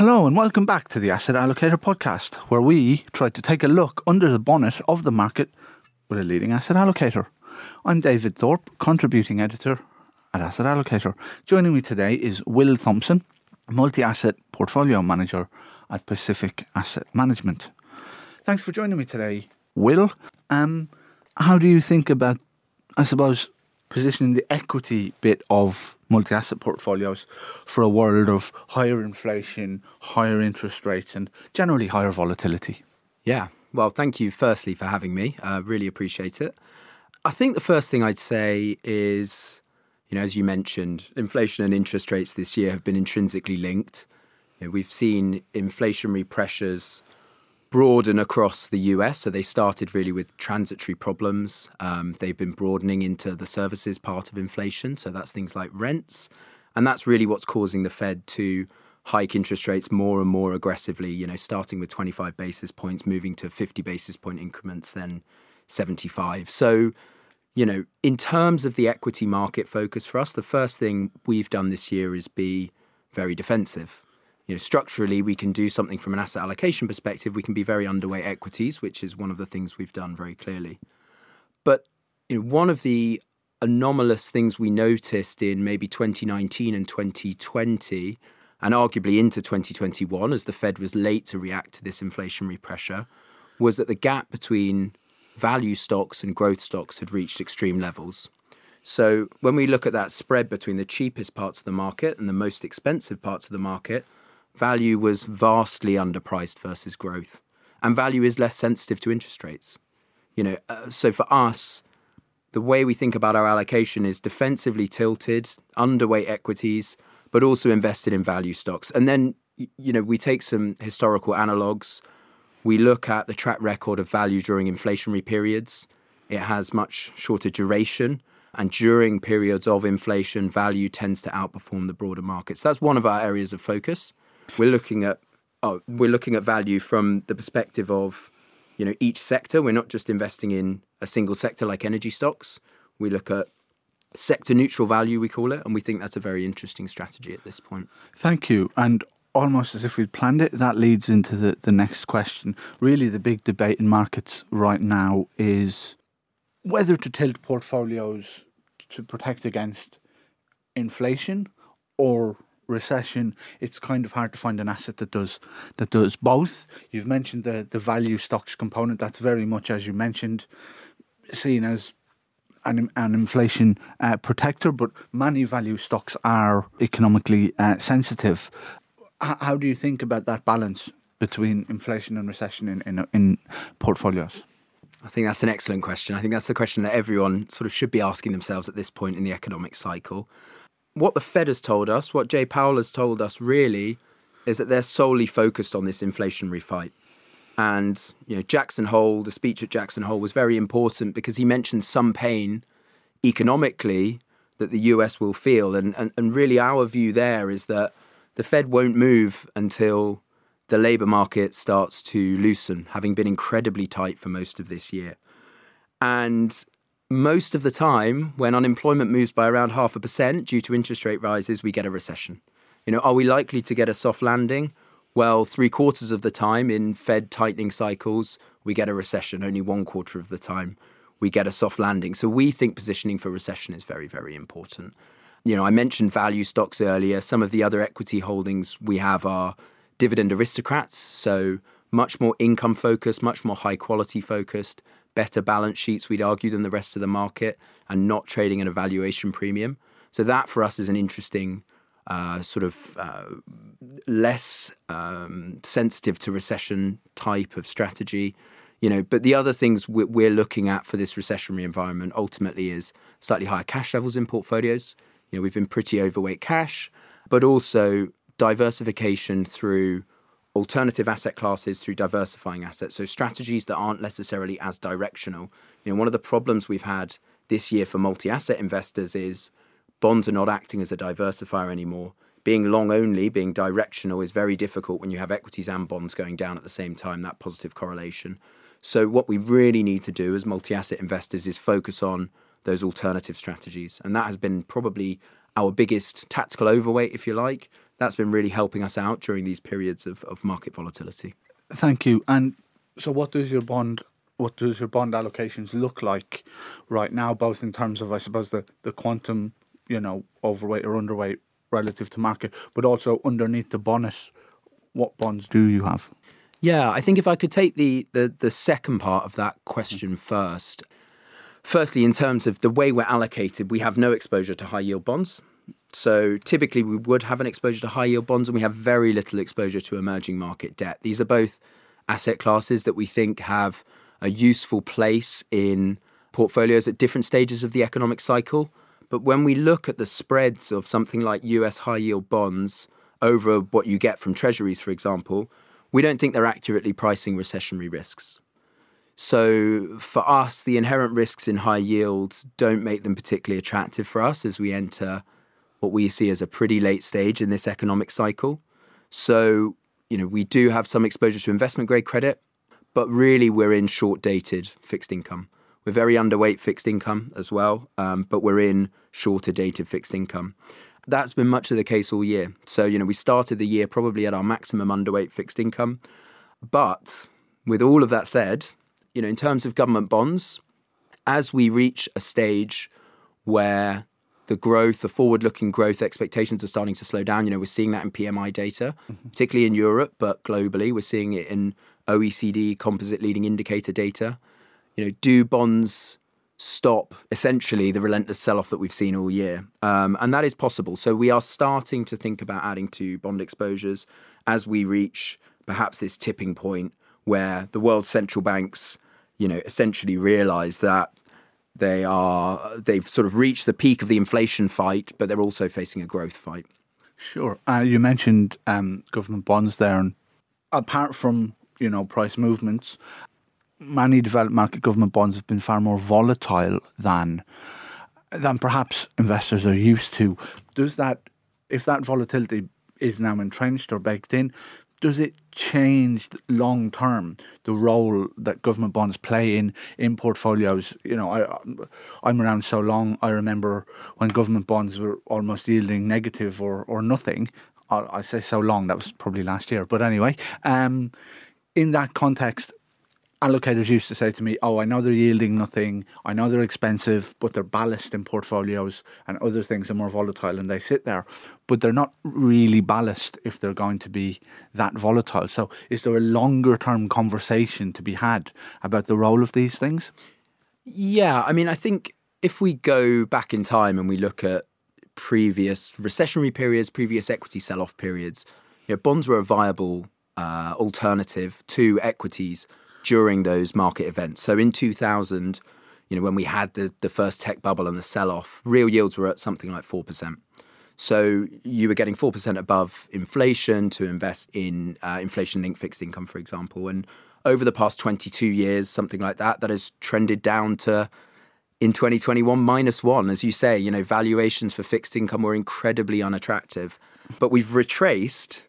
Hello and welcome back to the Asset Allocator podcast, where we try to take a look under the bonnet of the market with a leading asset allocator. I'm David Thorpe, contributing editor at Asset Allocator. Joining me today is Will Thompson, multi asset portfolio manager at Pacific Asset Management. Thanks for joining me today, Will. Um, how do you think about, I suppose, positioning the equity bit of multi asset portfolios for a world of higher inflation, higher interest rates, and generally higher volatility? Yeah. Well, thank you firstly for having me. Uh, really appreciate it. I think the first thing I'd say is, you know, as you mentioned, inflation and interest rates this year have been intrinsically linked. You know, we've seen inflationary pressures broaden across the US. So they started really with transitory problems. Um, they've been broadening into the services part of inflation. So that's things like rents. And that's really what's causing the Fed to hike interest rates more and more aggressively, you know, starting with 25 basis points, moving to 50 basis point increments, then 75. So, you know, in terms of the equity market focus for us, the first thing we've done this year is be very defensive you know, structurally, we can do something from an asset allocation perspective. We can be very underweight equities, which is one of the things we've done very clearly. But you know, one of the anomalous things we noticed in maybe 2019 and 2020, and arguably into 2021, as the Fed was late to react to this inflationary pressure, was that the gap between value stocks and growth stocks had reached extreme levels. So when we look at that spread between the cheapest parts of the market and the most expensive parts of the market, value was vastly underpriced versus growth. And value is less sensitive to interest rates. You know, uh, so for us, the way we think about our allocation is defensively tilted, underweight equities, but also invested in value stocks. And then, you know, we take some historical analogs. We look at the track record of value during inflationary periods. It has much shorter duration. And during periods of inflation, value tends to outperform the broader markets. That's one of our areas of focus we're looking at oh, we're looking at value from the perspective of you know each sector. We're not just investing in a single sector like energy stocks. We look at sector neutral value, we call it, and we think that's a very interesting strategy at this point. Thank you. And almost as if we'd planned it, that leads into the, the next question. Really, the big debate in markets right now is whether to tilt portfolios to protect against inflation or recession, it's kind of hard to find an asset that does that does both. You've mentioned the the value stocks component. That's very much as you mentioned, seen as an, an inflation uh, protector, but many value stocks are economically uh, sensitive. H- how do you think about that balance between inflation and recession in, in, in portfolios? I think that's an excellent question. I think that's the question that everyone sort of should be asking themselves at this point in the economic cycle what the Fed has told us, what Jay Powell has told us really, is that they're solely focused on this inflationary fight. And you know, Jackson Hole, the speech at Jackson Hole was very important because he mentioned some pain economically that the US will feel. And, and, and really, our view there is that the Fed won't move until the labour market starts to loosen, having been incredibly tight for most of this year. And most of the time, when unemployment moves by around half a percent due to interest rate rises, we get a recession. You know, are we likely to get a soft landing? Well, three quarters of the time in Fed tightening cycles, we get a recession. Only one quarter of the time, we get a soft landing. So we think positioning for recession is very, very important. You know, I mentioned value stocks earlier. Some of the other equity holdings we have are dividend aristocrats. So much more income focused, much more high quality focused better balance sheets, we'd argue, than the rest of the market and not trading at a valuation premium. So that for us is an interesting uh, sort of uh, less um, sensitive to recession type of strategy. You know, but the other things we're looking at for this recessionary environment ultimately is slightly higher cash levels in portfolios. You know, we've been pretty overweight cash, but also diversification through alternative asset classes through diversifying assets. So strategies that aren't necessarily as directional. You know, one of the problems we've had this year for multi-asset investors is bonds are not acting as a diversifier anymore. Being long only, being directional is very difficult when you have equities and bonds going down at the same time, that positive correlation. So what we really need to do as multi-asset investors is focus on those alternative strategies. And that has been probably our biggest tactical overweight, if you like. That's been really helping us out during these periods of, of market volatility. Thank you. And so, what does your bond what does your bond allocations look like right now, both in terms of, I suppose, the, the quantum, you know, overweight or underweight relative to market, but also underneath the bonnet, what bonds do you have? Yeah, I think if I could take the the, the second part of that question first. Firstly, in terms of the way we're allocated, we have no exposure to high yield bonds. So typically, we would have an exposure to high yield bonds, and we have very little exposure to emerging market debt. These are both asset classes that we think have a useful place in portfolios at different stages of the economic cycle. But when we look at the spreads of something like US high yield bonds over what you get from treasuries, for example, we don't think they're accurately pricing recessionary risks. So for us, the inherent risks in high yield don't make them particularly attractive for us as we enter what we see as a pretty late stage in this economic cycle. So, you know, we do have some exposure to investment grade credit, but really we're in short dated fixed income. We're very underweight fixed income as well, um, but we're in shorter dated fixed income. That's been much of the case all year. So, you know, we started the year probably at our maximum underweight fixed income. But with all of that said, you know, in terms of government bonds, as we reach a stage where the growth, the forward looking growth expectations are starting to slow down. You know, we're seeing that in PMI data, mm-hmm. particularly in Europe, but globally. We're seeing it in OECD composite leading indicator data. You know, do bonds stop essentially the relentless sell off that we've seen all year? Um, and that is possible. So we are starting to think about adding to bond exposures as we reach perhaps this tipping point where the world's central banks, you know, essentially realize that they are they've sort of reached the peak of the inflation fight, but they're also facing a growth fight. Sure. Uh, you mentioned um, government bonds there, and apart from you know price movements, many developed market government bonds have been far more volatile than than perhaps investors are used to. Does that, if that volatility is now entrenched or baked in, does it change long term the role that government bonds play in in portfolios? You know, I I'm around so long. I remember when government bonds were almost yielding negative or or nothing. I, I say so long. That was probably last year, but anyway. Um, in that context, allocators used to say to me, "Oh, I know they're yielding nothing. I know they're expensive, but they're ballast in portfolios, and other things are more volatile, and they sit there. But they're not really ballast if they're going to be that volatile. So, is there a longer term conversation to be had about the role of these things?" Yeah, I mean, I think if we go back in time and we look at previous recessionary periods, previous equity sell-off periods, you know, bonds were a viable uh, alternative to equities during those market events. So in 2000, you know, when we had the, the first tech bubble and the sell off, real yields were at something like 4%. So you were getting 4% above inflation to invest in uh, inflation linked fixed income, for example. And over the past 22 years, something like that, that has trended down to in 2021 minus one. As you say, you know, valuations for fixed income were incredibly unattractive. But we've retraced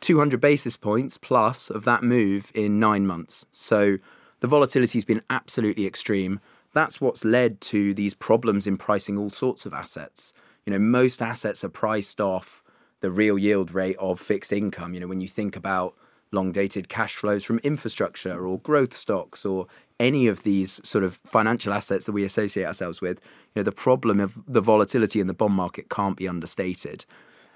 200 basis points plus of that move in nine months. So the volatility has been absolutely extreme. That's what's led to these problems in pricing all sorts of assets. You know, most assets are priced off the real yield rate of fixed income. You know, when you think about long dated cash flows from infrastructure or growth stocks or any of these sort of financial assets that we associate ourselves with, you know, the problem of the volatility in the bond market can't be understated.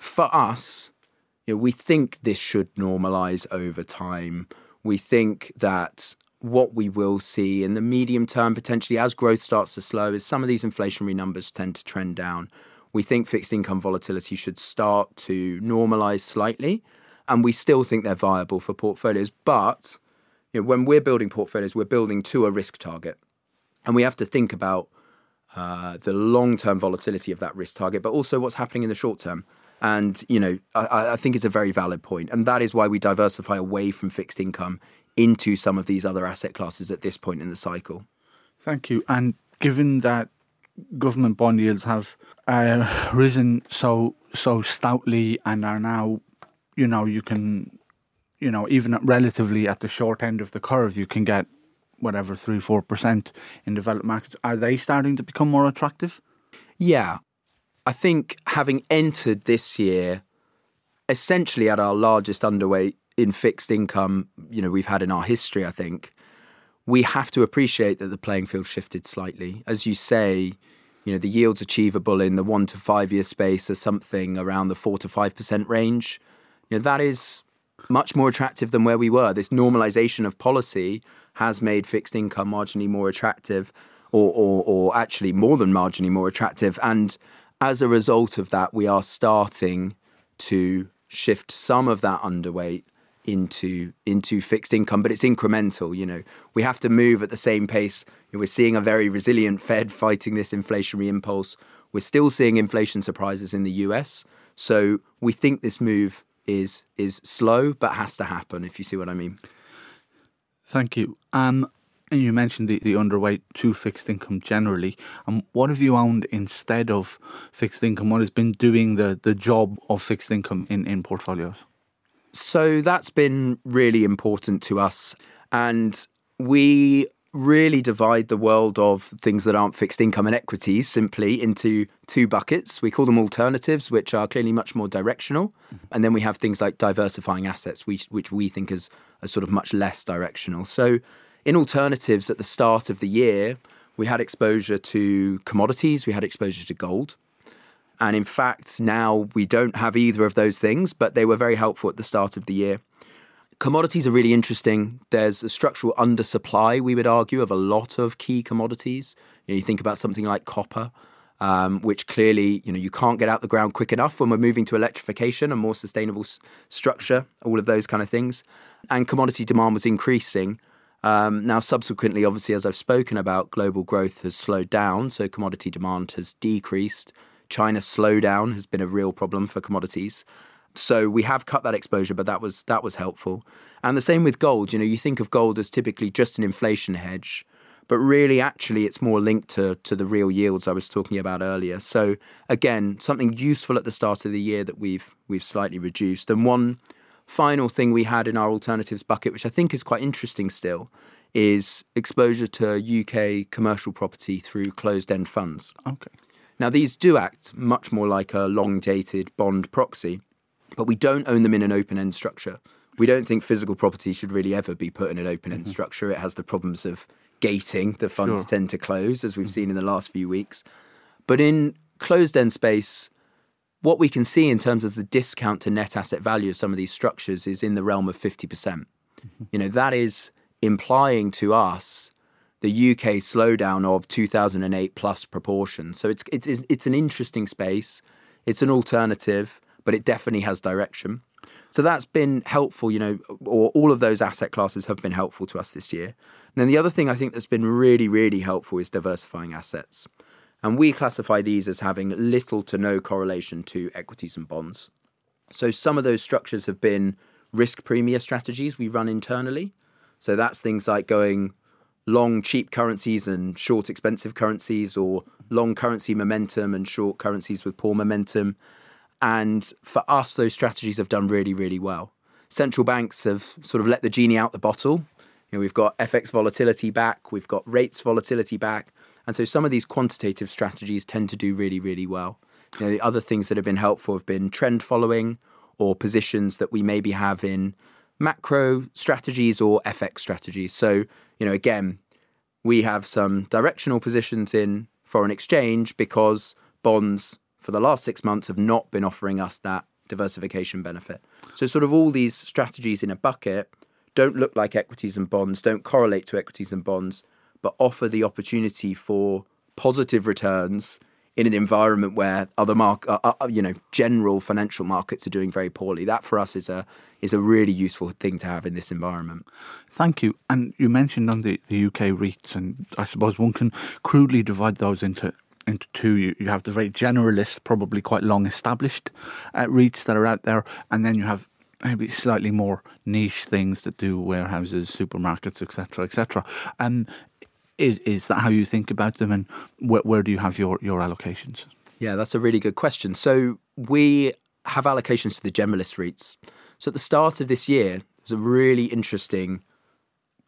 For us, you know, we think this should normalize over time. We think that what we will see in the medium term, potentially as growth starts to slow, is some of these inflationary numbers tend to trend down. We think fixed income volatility should start to normalize slightly, and we still think they're viable for portfolios. But you know, when we're building portfolios, we're building to a risk target, and we have to think about uh, the long term volatility of that risk target, but also what's happening in the short term. And, you know, I, I think it's a very valid point. And that is why we diversify away from fixed income into some of these other asset classes at this point in the cycle. Thank you. And given that government bond yields have uh, risen so so stoutly and are now, you know, you can, you know, even at relatively at the short end of the curve, you can get whatever three four percent in developed markets. Are they starting to become more attractive? Yeah, I think having entered this year essentially at our largest underweight in fixed income, you know, we've had in our history, I think, we have to appreciate that the playing field shifted slightly. As you say, you know, the yields achievable in the one to five year space are something around the four to five percent range. You know, that is much more attractive than where we were. This normalization of policy has made fixed income marginally more attractive, or, or, or actually more than marginally more attractive. And as a result of that, we are starting to shift some of that underweight into into fixed income, but it's incremental. You know, we have to move at the same pace. We're seeing a very resilient Fed fighting this inflationary impulse. We're still seeing inflation surprises in the US, so we think this move is is slow but has to happen. If you see what I mean. Thank you. Um, and you mentioned the, the underweight to fixed income generally. Um, what have you owned instead of fixed income? What has been doing the, the job of fixed income in, in portfolios? So that's been really important to us. And we really divide the world of things that aren't fixed income and equities simply into two buckets. We call them alternatives, which are clearly much more directional. Mm-hmm. And then we have things like diversifying assets, which, which we think is, is sort of much less directional. So in alternatives at the start of the year, we had exposure to commodities, we had exposure to gold. And in fact, now we don't have either of those things, but they were very helpful at the start of the year. Commodities are really interesting. There's a structural undersupply, we would argue, of a lot of key commodities. You, know, you think about something like copper, um, which clearly you know you can't get out the ground quick enough when we're moving to electrification and more sustainable s- structure, all of those kind of things. And commodity demand was increasing, um, now, subsequently, obviously, as I've spoken about, global growth has slowed down, so commodity demand has decreased. China's slowdown has been a real problem for commodities. So we have cut that exposure, but that was that was helpful. And the same with gold. You know, you think of gold as typically just an inflation hedge, but really, actually, it's more linked to to the real yields I was talking about earlier. So again, something useful at the start of the year that we've we've slightly reduced. And one final thing we had in our alternatives bucket, which I think is quite interesting still, is exposure to UK commercial property through closed end funds. Okay. Now, these do act much more like a long dated bond proxy, but we don't own them in an open end structure. We don't think physical property should really ever be put in an open end mm-hmm. structure. It has the problems of gating, the funds sure. tend to close, as we've mm-hmm. seen in the last few weeks. But in closed end space, what we can see in terms of the discount to net asset value of some of these structures is in the realm of 50%. percent mm hmm You know, that is implying to us the UK slowdown of 2008 plus proportions. So it's, it's, it's an interesting space. It's an alternative, but it definitely has direction. So that's been helpful, you know, or all of those asset classes have been helpful to us this year. And then the other thing I think that's been really, really helpful is diversifying assets. And we classify these as having little to no correlation to equities and bonds. So some of those structures have been risk premia strategies we run internally. So that's things like going long cheap currencies and short expensive currencies, or long currency momentum and short currencies with poor momentum. And for us, those strategies have done really, really well. Central banks have sort of let the genie out the bottle. You know, we've got FX volatility back, we've got rates volatility back. And so some of these quantitative strategies tend to do really, really well. You know, the other things that have been helpful have been trend following or positions that we maybe have in macro strategies or FX strategies. So, you know, again, we have some directional positions in foreign exchange because bonds for the last six months have not been offering us that diversification benefit. So, sort of all these strategies in a bucket don't look like equities and bonds, don't correlate to equities and bonds, but offer the opportunity for positive returns in an environment where other mark, uh, uh, you know, general financial markets are doing very poorly. That for us is a is a really useful thing to have in this environment. Thank you. And you mentioned on the, the UK REITs, and I suppose one can crudely divide those into into two. You, you have the very generalist, probably quite long established uh, REITs that are out there, and then you have maybe slightly more niche things that do warehouses, supermarkets, etc., etc. Um, is, is that how you think about them, and where, where do you have your, your allocations? Yeah, that's a really good question. So we have allocations to the generalist REITs. So at the start of this year, there was a really interesting,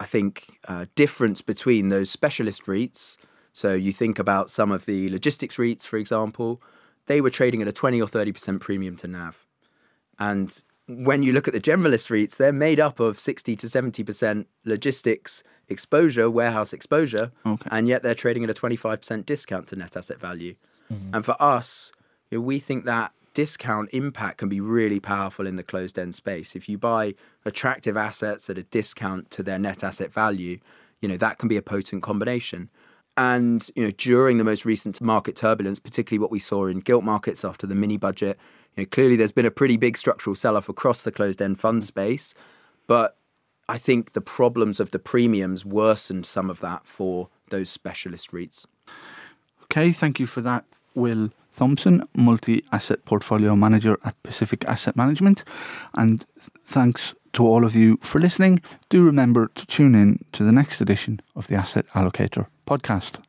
I think, uh, difference between those specialist REITs. So you think about some of the logistics REITs, for example, they were trading at a 20 or 30% premium to NAV. And when you look at the generalist REITs, they're made up of 60 to 70% logistics exposure, warehouse exposure, Okay. and yet they're trading at a 25% discount to net asset value. Mm-hmm. And for us, you know, we think that discount impact can be really powerful in the closed end space. If you buy attractive assets at a discount to their net asset value, you know, that can be a potent combination. And you know, during the most recent market turbulence, particularly what we saw in gilt markets after the mini budget, you know, clearly there's been a pretty big structural sell-off across the closed-end fund mm. space. But I think the problems of the premiums worsened some of that for those specialist REITs. Okay, thank you for that, Will Thompson, multi asset portfolio manager at Pacific Asset Management. And th- thanks to all of you for listening. Do remember to tune in to the next edition of the Asset Allocator podcast.